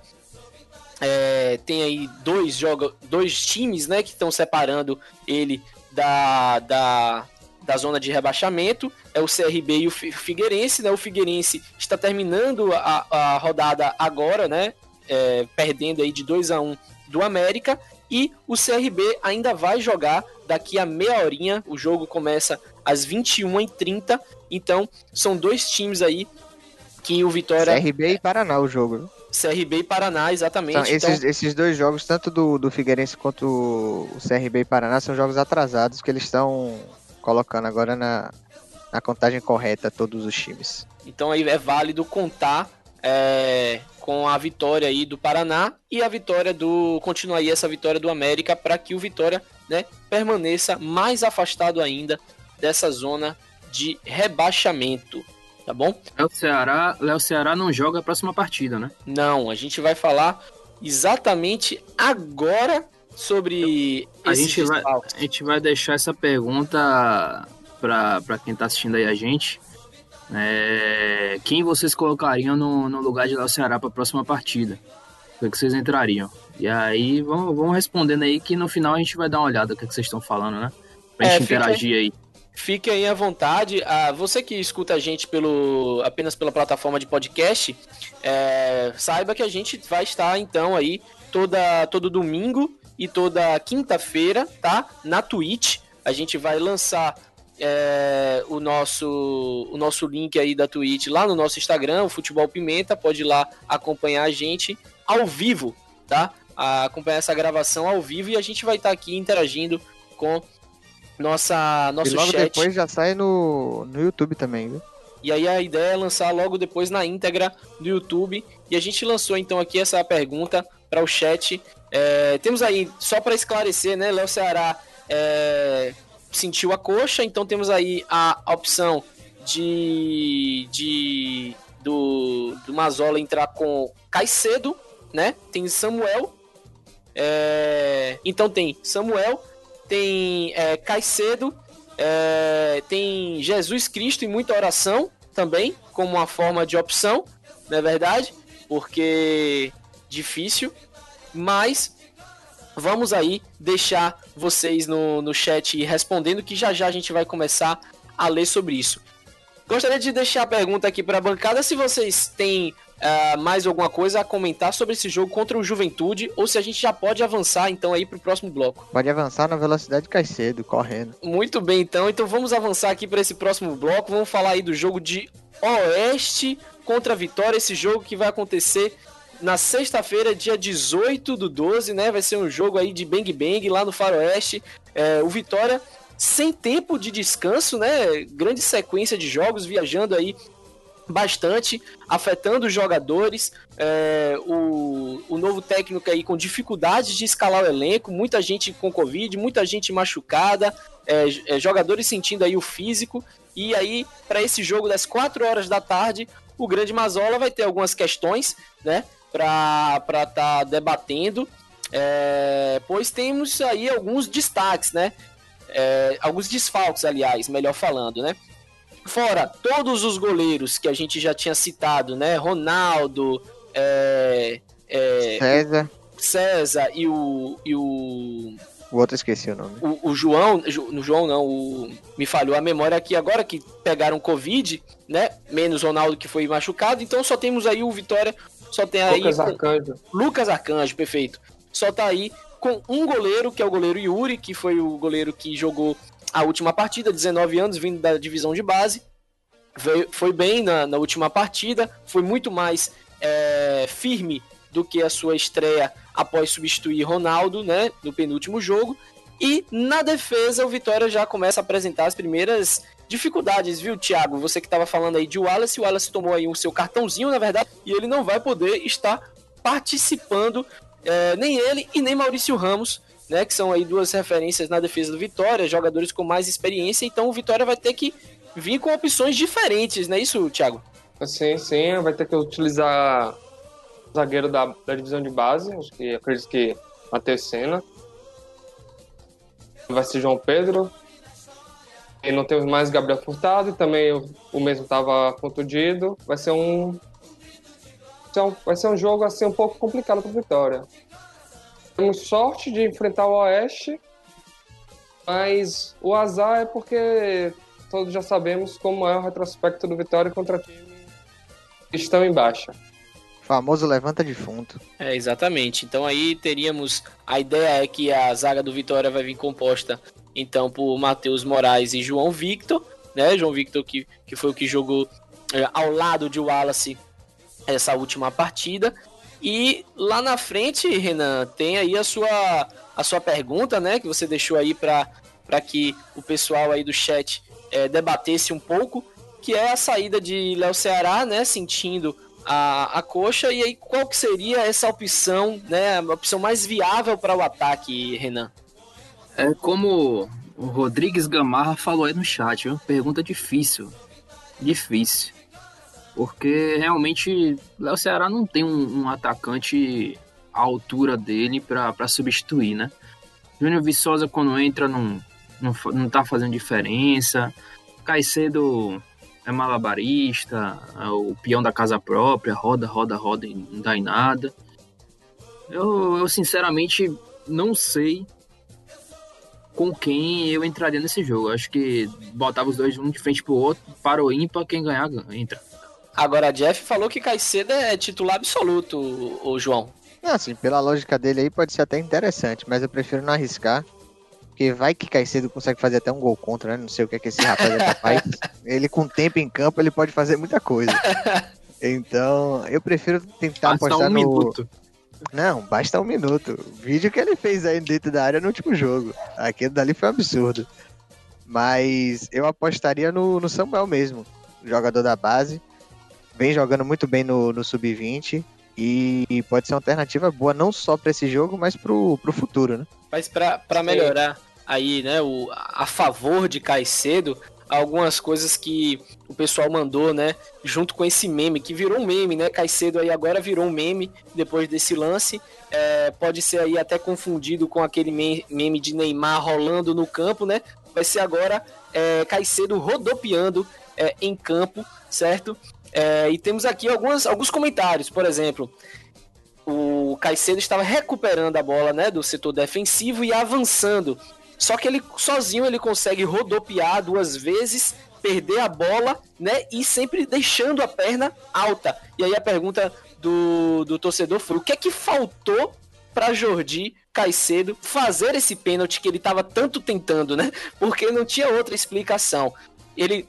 é, tem aí dois, joga, dois times né, que estão separando ele da, da, da zona de rebaixamento, é o CRB e o Figueirense, né? O Figueirense está terminando a, a rodada agora, né? É, perdendo aí de 2 a 1 um do América e o CRB ainda vai jogar daqui a meia horinha. O jogo começa às 21h30. Então, são dois times aí que o Vitória. CRB e Paraná o jogo. CRB e Paraná, exatamente. Então, esses, esses dois jogos, tanto do, do Figueirense quanto o CRB e Paraná, são jogos atrasados que eles estão colocando agora na, na contagem correta todos os times. Então aí é válido contar é, com a vitória aí do Paraná e a vitória do. Continuar aí essa vitória do América para que o Vitória né, permaneça mais afastado ainda dessa zona de rebaixamento. Tá bom? Léo Ceará, Léo Ceará não joga a próxima partida, né? Não, a gente vai falar exatamente agora sobre a gente vai A gente vai deixar essa pergunta para quem está assistindo aí a gente. É, quem vocês colocariam no, no lugar de Léo Ceará para a próxima partida? O que, que vocês entrariam? E aí vamos, vamos respondendo aí que no final a gente vai dar uma olhada o que, que vocês estão falando, né? Pra é, gente interagir aí. Fique aí à vontade. Ah, você que escuta a gente pelo, apenas pela plataforma de podcast, é, saiba que a gente vai estar então aí toda, todo domingo e toda quinta-feira, tá? Na Twitch. A gente vai lançar é, o, nosso, o nosso link aí da Twitch lá no nosso Instagram, o Futebol Pimenta. Pode ir lá acompanhar a gente ao vivo, tá? A acompanhar essa gravação ao vivo e a gente vai estar tá aqui interagindo com nossa nosso e logo chat. depois já sai no, no YouTube também, viu? E aí a ideia é lançar logo depois na íntegra do YouTube. E a gente lançou então aqui essa pergunta para o chat. É, temos aí, só para esclarecer, né? Léo Ceará é, sentiu a coxa, então temos aí a opção de, de do, do Mazola entrar com Caicedo, né? Tem Samuel. É, então tem Samuel, tem é, Caicedo, é, tem Jesus Cristo e muita oração também, como uma forma de opção, não é verdade? Porque difícil mas vamos aí deixar vocês no, no chat respondendo, que já já a gente vai começar a ler sobre isso. Gostaria de deixar a pergunta aqui para a bancada se vocês têm uh, mais alguma coisa a comentar sobre esse jogo contra o Juventude ou se a gente já pode avançar então aí para o próximo bloco. Pode avançar na velocidade cai cedo, correndo. Muito bem, então. Então vamos avançar aqui para esse próximo bloco. Vamos falar aí do jogo de Oeste contra a Vitória, esse jogo que vai acontecer na sexta-feira, dia 18 do 12, né? Vai ser um jogo aí de Bang Bang lá no Faroeste. É, o Vitória sem tempo de descanso, né? Grande sequência de jogos, viajando aí bastante, afetando os jogadores. É, o, o novo técnico aí com dificuldade de escalar o elenco, muita gente com Covid, muita gente machucada, é, é, jogadores sentindo aí o físico. E aí, para esse jogo das 4 horas da tarde, o Grande Mazola vai ter algumas questões, né? Para estar tá debatendo, é, pois temos aí alguns destaques, né? É, alguns desfalques, aliás, melhor falando, né? fora todos os goleiros que a gente já tinha citado, né? Ronaldo, é, é, César. César e o, e o O outro esqueci o nome. o, o João, no João não, o, me falhou a memória aqui agora que pegaram Covid, né? Menos Ronaldo que foi machucado, então só temos aí o Vitória, só tem aí Lucas Arcanjo. Lucas Arcanjo, perfeito. Só tá aí com um goleiro, que é o goleiro Yuri, que foi o goleiro que jogou a última partida, 19 anos, vindo da divisão de base. Veio- foi bem na, na última partida, foi muito mais é, firme do que a sua estreia após substituir Ronaldo, né, no penúltimo jogo. E na defesa, o Vitória já começa a apresentar as primeiras dificuldades, viu, Thiago? Você que estava falando aí de Wallace, o Wallace tomou aí o seu cartãozinho, na verdade, e ele não vai poder estar participando, é, nem ele e nem Maurício Ramos, né, que são aí duas referências na defesa do Vitória, jogadores com mais experiência, então o Vitória vai ter que vir com opções diferentes, não é isso, Thiago? Sim, sim, vai ter que utilizar o zagueiro da, da divisão de base, acho que acredito que Matheus Senna. Vai ser João Pedro. E não temos mais Gabriel Furtado, e também o, o mesmo estava contundido. Vai ser um. vai ser um- Vai ser um jogo assim um pouco complicado para Vitória. Temos sorte de enfrentar o Oeste, mas o azar é porque todos já sabemos como é o retrospecto do Vitória contra times que estão em baixa. Famoso levanta defunto. É, exatamente. Então aí teríamos. A ideia é que a zaga do Vitória vai vir composta então por Matheus Moraes e João Victor, né? João Victor que, que foi o que jogou é, ao lado de Wallace essa última partida. E lá na frente, Renan, tem aí a sua, a sua pergunta, né? Que você deixou aí para que o pessoal aí do chat é, debatesse um pouco, que é a saída de Léo Ceará, né? Sentindo a, a coxa, e aí qual que seria essa opção, né? A opção mais viável para o ataque, Renan? É como o Rodrigues Gamarra falou aí no chat, viu? Pergunta difícil. Difícil. Porque realmente Léo Ceará não tem um, um atacante à altura dele pra substituir, né? Júnior Viçosa, quando entra, não, não, não tá fazendo diferença. Caicedo é malabarista, é o peão da casa própria, roda, roda, roda e não dá em nada. Eu, eu sinceramente não sei com quem eu entraria nesse jogo. Acho que botava os dois um de frente pro outro, para o ímpar, quem ganhar, ganha, entra. Agora, a Jeff falou que Caicedo é titular absoluto, o, o João. Não, assim, pela lógica dele aí pode ser até interessante, mas eu prefiro não arriscar. Porque vai que Caicedo consegue fazer até um gol contra, né? Não sei o que é que esse rapaz é capaz. <laughs> ele com tempo em campo, ele pode fazer muita coisa. <laughs> Então, eu prefiro tentar Basta apostar um no. minuto. Não, basta um minuto. O vídeo que ele fez aí dentro da área no último jogo. Aquele dali foi um absurdo. Mas eu apostaria no, no Samuel mesmo, jogador da base. Vem jogando muito bem no, no Sub-20. E pode ser uma alternativa boa não só para esse jogo, mas pro, pro futuro, né? Mas Sim. melhorar aí, né, o, a favor de Caicedo, algumas coisas que o pessoal mandou, né, junto com esse meme, que virou um meme, né, Caicedo aí agora virou um meme depois desse lance, é, pode ser aí até confundido com aquele me- meme de Neymar rolando no campo, né, vai ser agora é, Caicedo rodopiando é, em campo, certo? É, e temos aqui algumas, alguns comentários, por exemplo, o Caicedo estava recuperando a bola, né, do setor defensivo e avançando. Só que ele sozinho ele consegue rodopiar duas vezes, perder a bola, né, e sempre deixando a perna alta. E aí a pergunta do, do torcedor foi: o que é que faltou para Jordi Caicedo fazer esse pênalti que ele estava tanto tentando, né? Porque não tinha outra explicação. Ele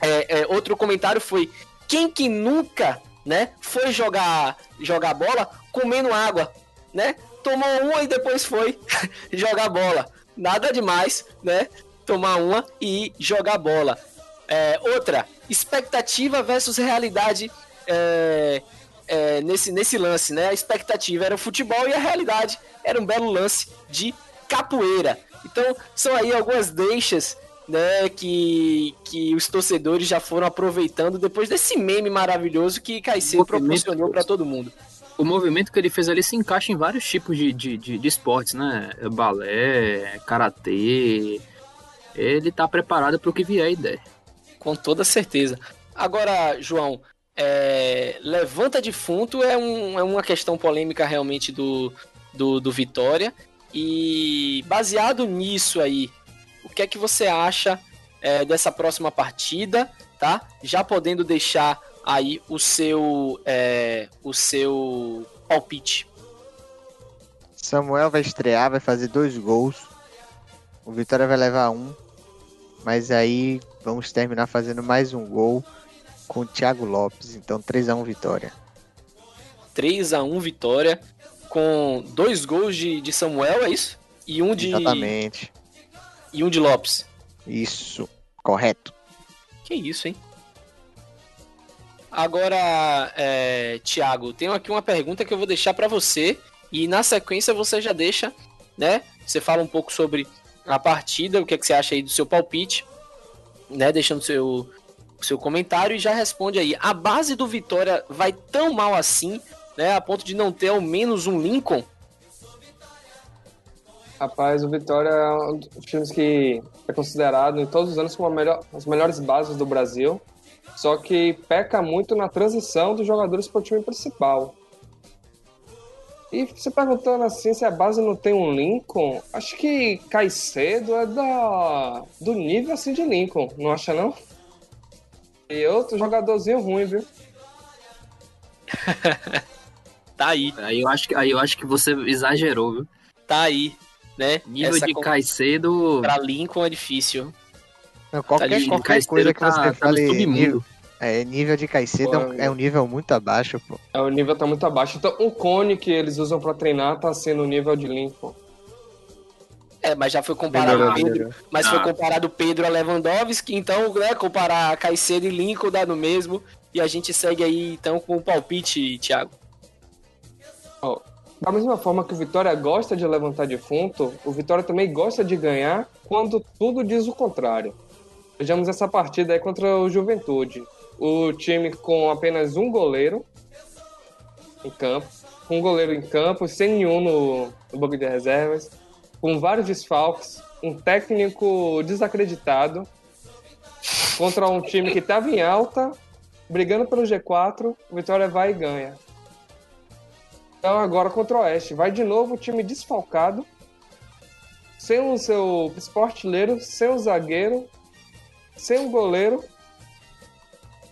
é, é, outro comentário foi: quem que nunca, né, foi jogar jogar bola comendo água, né? Tomou uma e depois foi <laughs> jogar bola. Nada demais, né? Tomar uma e jogar bola. É, outra, expectativa versus realidade é, é, nesse, nesse lance, né? A expectativa era o futebol e a realidade era um belo lance de capoeira. Então, são aí algumas deixas né, que, que os torcedores já foram aproveitando depois desse meme maravilhoso que Caicedo proporcionou para todo mundo. O movimento que ele fez ali se encaixa em vários tipos de, de, de, de esportes, né? Balé, karatê. Ele tá preparado para o que vier a ideia. com toda certeza. Agora, João, é, levanta defunto é, um, é uma questão polêmica realmente do, do, do Vitória. E baseado nisso aí, o que é que você acha é, dessa próxima partida, tá? Já podendo deixar aí o seu é, o seu palpite. Samuel vai estrear, vai fazer dois gols. O Vitória vai levar um. Mas aí vamos terminar fazendo mais um gol com o Thiago Lopes. Então 3x1 Vitória. 3x1 Vitória. Com dois gols de, de Samuel, é isso? E um de. Exatamente. E um de Lopes. Isso, correto. Que isso, hein? Agora, é, Thiago, tenho aqui uma pergunta que eu vou deixar para você e na sequência você já deixa, né? Você fala um pouco sobre a partida, o que, é que você acha aí do seu palpite, né? Deixando seu seu comentário e já responde aí. A base do Vitória vai tão mal assim, né? A ponto de não ter ao menos um Lincoln? Rapaz, o Vitória é um dos times que é considerado em todos os anos como melhor, as melhores bases do Brasil. Só que peca muito na transição dos jogadores para o time principal. E você perguntando assim se a base não tem um Lincoln, acho que Caicedo é da, do nível assim de Lincoln, não acha não? E outro jogadorzinho ruim, viu? <laughs> tá aí. Aí eu, acho que, aí eu acho que você exagerou, viu? Tá aí, né? Nível Essa de com... Caicedo. Pra Lincoln é difícil. Não, qualquer, tá qualquer coisa que tá, você tá fale nível, é, nível de Caicedo pô, é um nível muito abaixo, pô. É, o nível tá muito abaixo. Então, o cone que eles usam pra treinar tá sendo o nível de Lincoln. É, mas já foi comparado melhorou, Pedro, melhorou. mas ah. foi comparado Pedro a Lewandowski, então, né, comparar Caicedo e Lincoln dá no mesmo, e a gente segue aí, então, com o palpite, Thiago. Oh, da mesma forma que o Vitória gosta de levantar defunto, o Vitória também gosta de ganhar quando tudo diz o contrário. Vejamos essa partida aí contra o Juventude. O time com apenas um goleiro em campo, um goleiro em campo, sem nenhum no, no banco de reservas, com vários desfalques, um técnico desacreditado, contra um time que estava em alta, brigando pelo G4, o Vitória vai e ganha. Então agora contra o Oeste, vai de novo o time desfalcado, sem o seu artilheiro, sem o zagueiro, sem o goleiro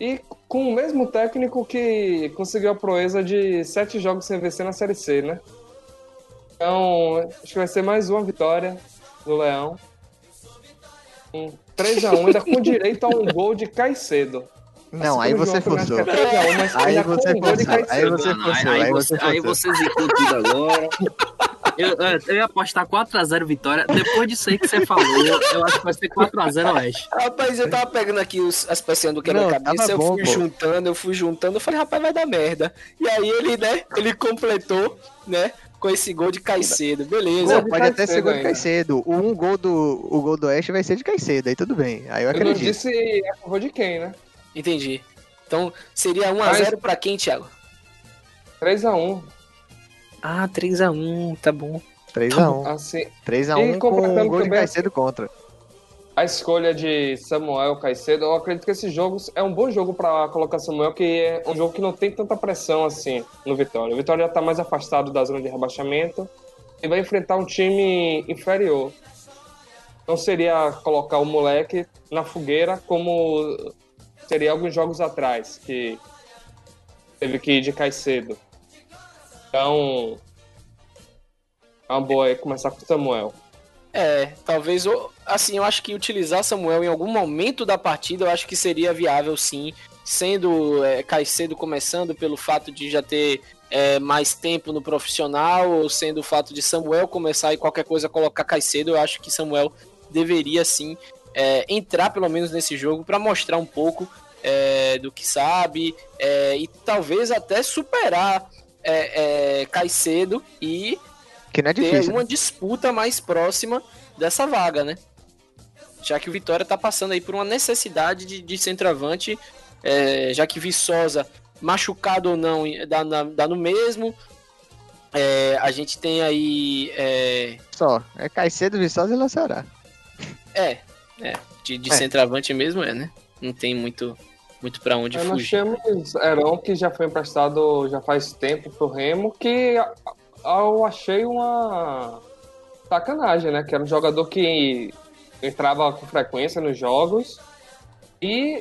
e com o mesmo técnico que conseguiu a proeza de sete jogos sem vencer na Série C, né? Então, acho que vai ser mais uma vitória do Leão. Um 3x1, ainda com direito a um <laughs> gol de Caicedo. Não, aí você forçou. Aí você forçou. Aí você forçou. Aí você Aí você zicou tudo agora. Eu, eu ia apostar 4x0 vitória. Depois disso aí que você falou, eu acho que vai ser 4x0 Oeste. Rapaz, eu tava pegando aqui os, as pecinhas do quebra-cabeça, eu fui bom, juntando, eu fui juntando, eu falei, rapaz, vai dar merda. E aí ele, né, ele completou, né, com esse gol de Caicedo, beleza. Pô, pode até ser gol de Caicedo. O um gol do, o gol do Oeste vai ser de Caicedo, aí tudo bem. Aí eu acredito. Eu não disse a favor de quem, né? Entendi. Então seria 1x0 Mas... pra quem, Thiago? 3x1. Ah, 3x1, tá bom. 3x1. Assim, 3x1 com um gol de Caicedo contra. A escolha de Samuel Caicedo, eu acredito que esse jogo é um bom jogo para colocar Samuel, que é um jogo que não tem tanta pressão assim no Vitória. O Vitória já tá mais afastado da zona de rebaixamento e vai enfrentar um time inferior. Não seria colocar o moleque na fogueira como seria alguns jogos atrás, que teve que ir de Caicedo. Então, é uma boa aí começar com o Samuel. É, talvez, assim, eu acho que utilizar Samuel em algum momento da partida, eu acho que seria viável sim, sendo é, Caicedo começando pelo fato de já ter é, mais tempo no profissional, ou sendo o fato de Samuel começar e qualquer coisa colocar Caicedo, eu acho que Samuel deveria sim é, entrar pelo menos nesse jogo para mostrar um pouco é, do que sabe é, e talvez até superar é, é, Caicedo e que não é difícil, ter uma né? disputa mais próxima dessa vaga, né? Já que o Vitória está passando aí por uma necessidade de, de centroavante, é, já que Viçosa, machucado ou não, dá, dá no mesmo. É, a gente tem aí. É... Só, é Caicedo, Viçosa e Lanceará. É, é. De, de é. centroavante mesmo é, né? não tem muito, muito para onde Aí nós fugir. temos Heron, que já foi emprestado já faz tempo pro Remo, que eu achei uma sacanagem, né? Que era um jogador que entrava com frequência nos jogos e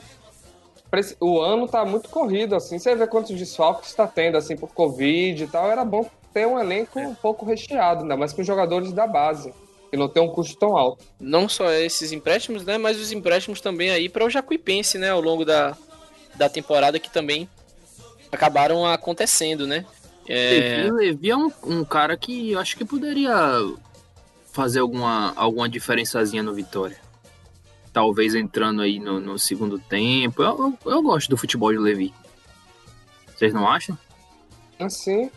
o ano tá muito corrido, assim. Você vê quantos desfalques está tendo, assim, por Covid e tal. Era bom ter um elenco um pouco recheado, ainda mais com jogadores da base, que não tem um custo tão alto. Não só esses empréstimos, né? Mas os empréstimos também aí para o Jacuipense, né? Ao longo da, da temporada que também acabaram acontecendo, né? É, Levi, Levi é um, um cara que eu acho que poderia fazer alguma, alguma diferençazinha no Vitória. Talvez entrando aí no, no segundo tempo. Eu, eu, eu gosto do futebol de Levi. Vocês não acham? Assim,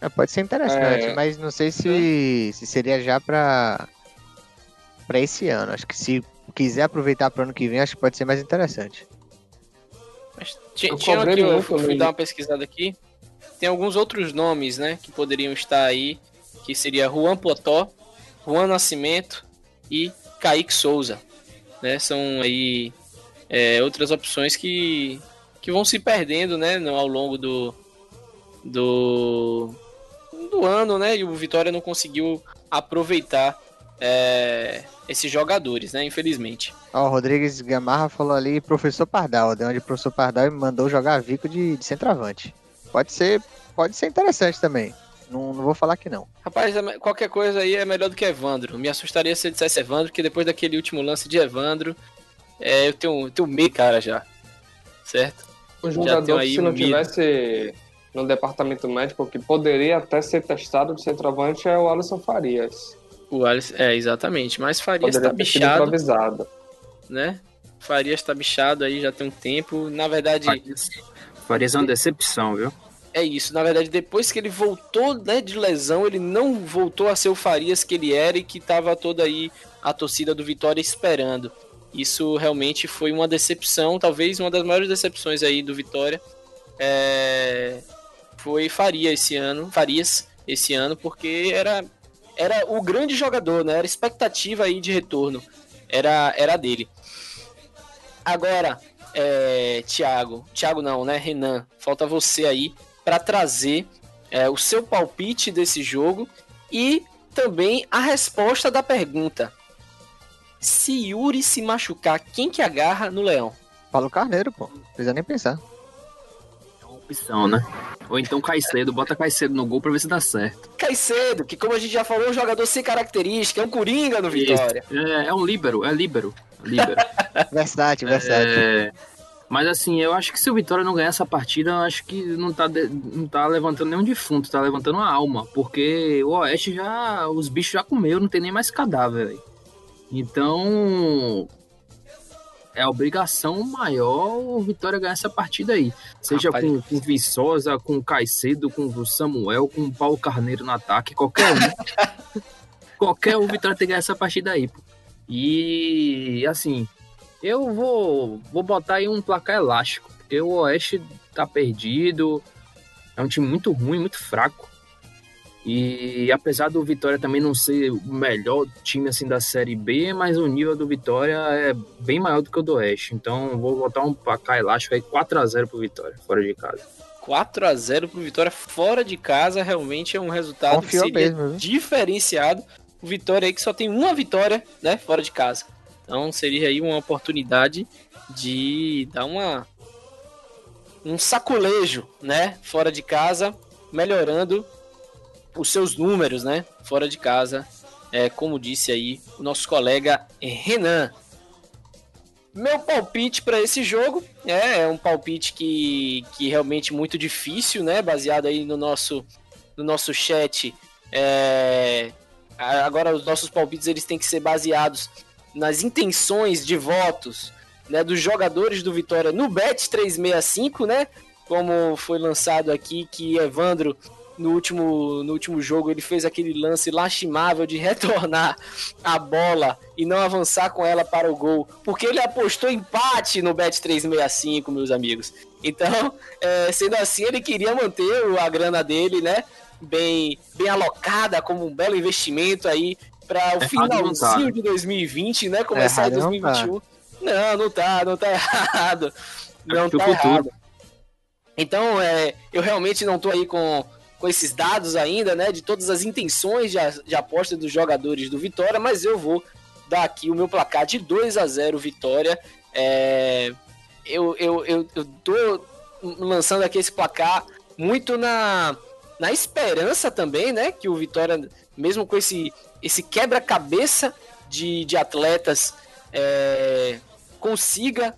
É, pode ser interessante, É. mas não sei se, se seria já pra, pra esse ano. Acho que se quiser aproveitar pro ano que vem, acho que pode ser mais interessante. Mas tinha, Eu tinha aqui, eu fui dar uma pesquisada aqui. Tem alguns outros nomes, né, que poderiam estar aí, que seria Juan Potó, Juan Nascimento e Kaique Souza, né? São aí é, outras opções que, que vão se perdendo, né, ao longo do do do ano, né? E o Vitória não conseguiu aproveitar é, esses jogadores, né? Infelizmente. Ó, o Rodrigues Gamarra falou ali, professor Pardal, de onde o professor Pardal me mandou jogar Vico de, de centroavante. Pode ser, pode ser interessante também. Não, não vou falar que não. Rapaz, é qualquer coisa aí é melhor do que Evandro. Me assustaria se eu dissesse Evandro, porque depois daquele último lance de Evandro, é, eu tenho, eu tenho medo, cara, já. Certo? o jogador, aí se não medo. tivesse no departamento médico, que poderia até ser testado de centroavante, é o Alisson Farias. O Alisson, é, exatamente. Mas Farias Poderia tá bichado, improvisado. né? Farias tá bichado aí já tem um tempo. Na verdade, Farias, Farias é uma decepção, viu? é isso. Na verdade, depois que ele voltou né, de lesão, ele não voltou a ser o Farias que ele era e que tava toda aí a torcida do Vitória esperando. Isso realmente foi uma decepção, talvez uma das maiores decepções aí do Vitória. É, Foi Faria esse ano, Farias esse ano, porque era, era o grande jogador, né? Era expectativa aí de retorno. Era, era dele. Agora, é, Thiago, Thiago não, né? Renan, falta você aí para trazer é, o seu palpite desse jogo e também a resposta da pergunta. Se Yuri se machucar, quem que agarra no Leão? Paulo Carneiro, pô. Não precisa nem pensar. Opção, né? Ou então Caicedo, bota Caicedo no gol pra ver se dá certo. Caicedo, que como a gente já falou, é um jogador sem característica, é um coringa no Vitória. É, é um líbero, é líbero. líbero. <laughs> Versátil, versátil. É, mas assim, eu acho que se o Vitória não ganhar essa partida, eu acho que não tá, de- não tá levantando nenhum defunto, tá levantando uma alma. Porque o Oeste já. Os bichos já comeu, não tem nem mais cadáver, velho. Então. É obrigação maior o Vitória ganhar essa partida aí. Seja Rapaz. com, com Viçosa, com Caicedo, com o Samuel, com o Paulo Carneiro no ataque, qualquer um. <laughs> qualquer um, Vitória tem que ganhar essa partida aí. pô. E assim, eu vou, vou botar aí um placar elástico, porque o Oeste tá perdido, é um time muito ruim, muito fraco. E apesar do Vitória também não ser o melhor time assim da Série B, mas o nível do Vitória é bem maior do que o do Oeste. Então vou botar um placar elástico aí 4 a 0 pro Vitória, fora de casa. 4 a 0 pro Vitória fora de casa, realmente é um resultado que seria mesmo, diferenciado. O Vitória aí que só tem uma vitória, né, fora de casa. Então seria aí uma oportunidade de dar uma um saculejo, né, fora de casa, melhorando os seus números, né, fora de casa. É, como disse aí o nosso colega Renan. Meu palpite para esse jogo é, é um palpite que, que realmente muito difícil, né? Baseado aí no nosso, no nosso chat. É, agora os nossos palpites eles têm que ser baseados nas intenções de votos né, dos jogadores do Vitória no Bet 365, né? Como foi lançado aqui que Evandro no último, no último jogo ele fez aquele lance lastimável de <laughs> retornar a bola e não avançar com ela para o gol, porque ele apostou empate no Bet 365, meus amigos. Então, é, sendo assim, ele queria manter a grana dele, né? Bem, bem alocada como um belo investimento aí para o não tá, finalzinho né? de 2020, né? Começar em Errado não tá. 2021. Não, não tá, não tá <laughs> errado. Não pro tá errado. Então, é, eu realmente não tô aí com, com esses dados ainda, né? De todas as intenções de, de aposta dos jogadores do Vitória, mas eu vou dar aqui o meu placar de 2 a 0 Vitória. É, eu, eu, eu, eu tô lançando aqui esse placar muito na, na esperança também, né? Que o Vitória, mesmo com esse, esse quebra-cabeça de, de atletas, é, consiga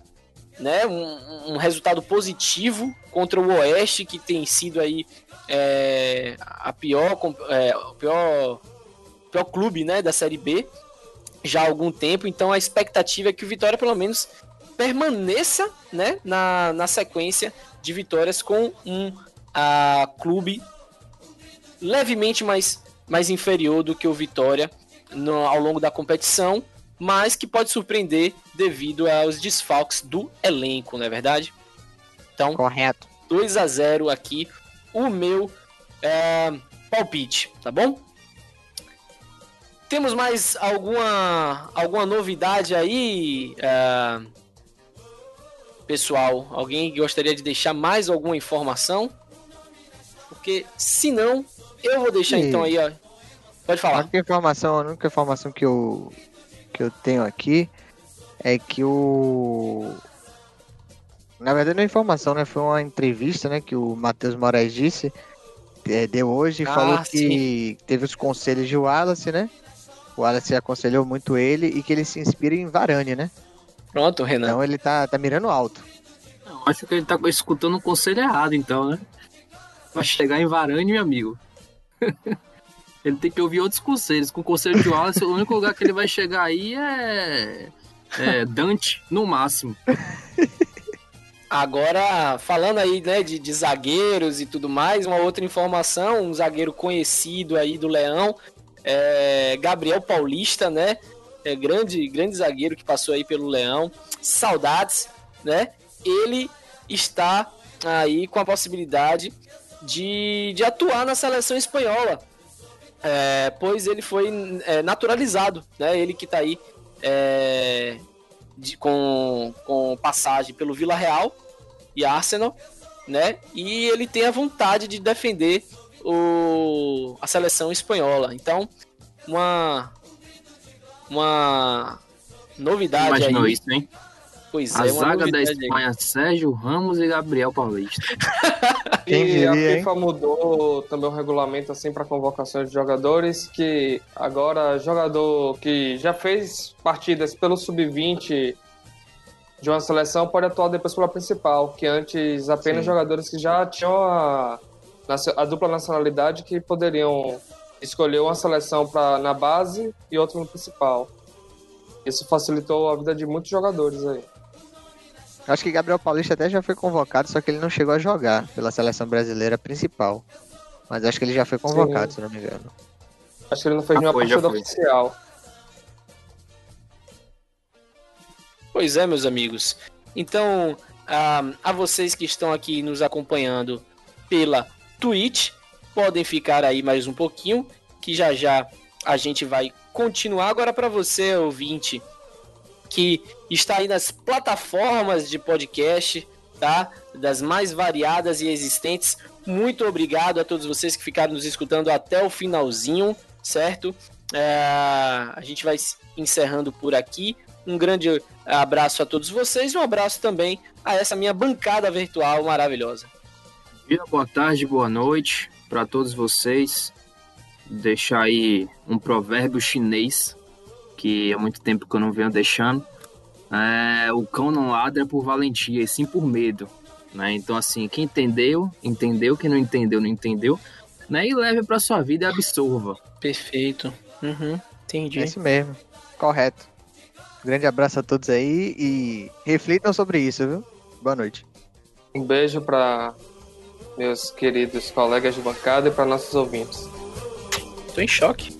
né, um, um resultado positivo contra o Oeste, que tem sido aí é, a pior, é, o pior, pior clube né, da Série B já há algum tempo. Então a expectativa é que o Vitória pelo menos permaneça né, na, na sequência de vitórias com um ah, clube levemente mais, mais inferior do que o Vitória no- ao longo da competição, mas que pode surpreender devido aos desfalques do elenco, não é verdade? Então, Correto. 2 a 0 aqui, o meu é, palpite, tá bom? Temos mais alguma, alguma novidade aí, é, pessoal? Alguém gostaria de deixar mais alguma informação? Porque se não, eu vou deixar Sim. então aí, ó. Pode A falar. única informação, a única informação que eu, que eu tenho aqui é que o. Na verdade não é informação, né? Foi uma entrevista, né? Que o Matheus Moraes disse, eh, deu hoje e Ah, falou que teve os conselhos de Wallace, né? O Wallace aconselhou muito ele e que ele se inspira em Varane, né? Pronto, Renan. Então ele tá, tá mirando alto. Não, acho que ele tá escutando o conselho errado, então, né? Vai chegar em Varane, meu amigo. <laughs> ele tem que ouvir outros conselhos. Com o conselho de Wallace, o único lugar que ele vai chegar aí é. É Dante, no máximo. <laughs> Agora, falando aí, né, de, de zagueiros e tudo mais, uma outra informação, um zagueiro conhecido aí do Leão, é Gabriel Paulista, né? É grande, grande zagueiro que passou aí pelo Leão. Saudades, né? Ele está aí com a possibilidade de, de atuar na seleção espanhola. É, pois ele foi é, naturalizado, né? Ele que tá aí é, de- com, com passagem pelo Vila Real e Arsenal, né? E ele tem a vontade de defender o, a seleção espanhola. Então, uma uma novidade Imaginou aí. isso, hein? Pois A é, uma zaga da novidade aí. Espanha, Sérgio Ramos e Gabriel Paulista. <laughs> Quem e diria, a hein? FIFA mudou também o regulamento assim para convocações de jogadores que agora jogador que já fez partidas pelo sub-20 de uma seleção pode atuar depois pela principal, que antes apenas Sim. jogadores que já tinham a, a dupla nacionalidade que poderiam escolher uma seleção pra, na base e outra no principal. Isso facilitou a vida de muitos jogadores aí. Acho que Gabriel Paulista até já foi convocado, só que ele não chegou a jogar pela seleção brasileira principal. Mas acho que ele já foi convocado, se não me engano. Acho que ele não fez Ah, nenhuma partida oficial. Pois é, meus amigos. Então, a, a vocês que estão aqui nos acompanhando pela Twitch, podem ficar aí mais um pouquinho, que já já a gente vai continuar. Agora, para você, ouvinte, que está aí nas plataformas de podcast, tá? Das mais variadas e existentes. Muito obrigado a todos vocês que ficaram nos escutando até o finalzinho, certo? É, a gente vai encerrando por aqui. Um grande abraço a todos vocês e um abraço também a essa minha bancada virtual maravilhosa. Dia, boa tarde, boa noite para todos vocês. Deixar aí um provérbio chinês que há muito tempo que eu não venho deixando. É, o cão não ladra por valentia, e sim por medo. Né? Então, assim, quem entendeu, entendeu. Quem não entendeu, não entendeu. Né? E leve para sua vida e absorva. Perfeito. Uhum, entendi. É isso mesmo. Correto. Grande abraço a todos aí e reflitam sobre isso, viu? Boa noite. Um beijo para meus queridos colegas de bancada e para nossos ouvintes. Tô em choque.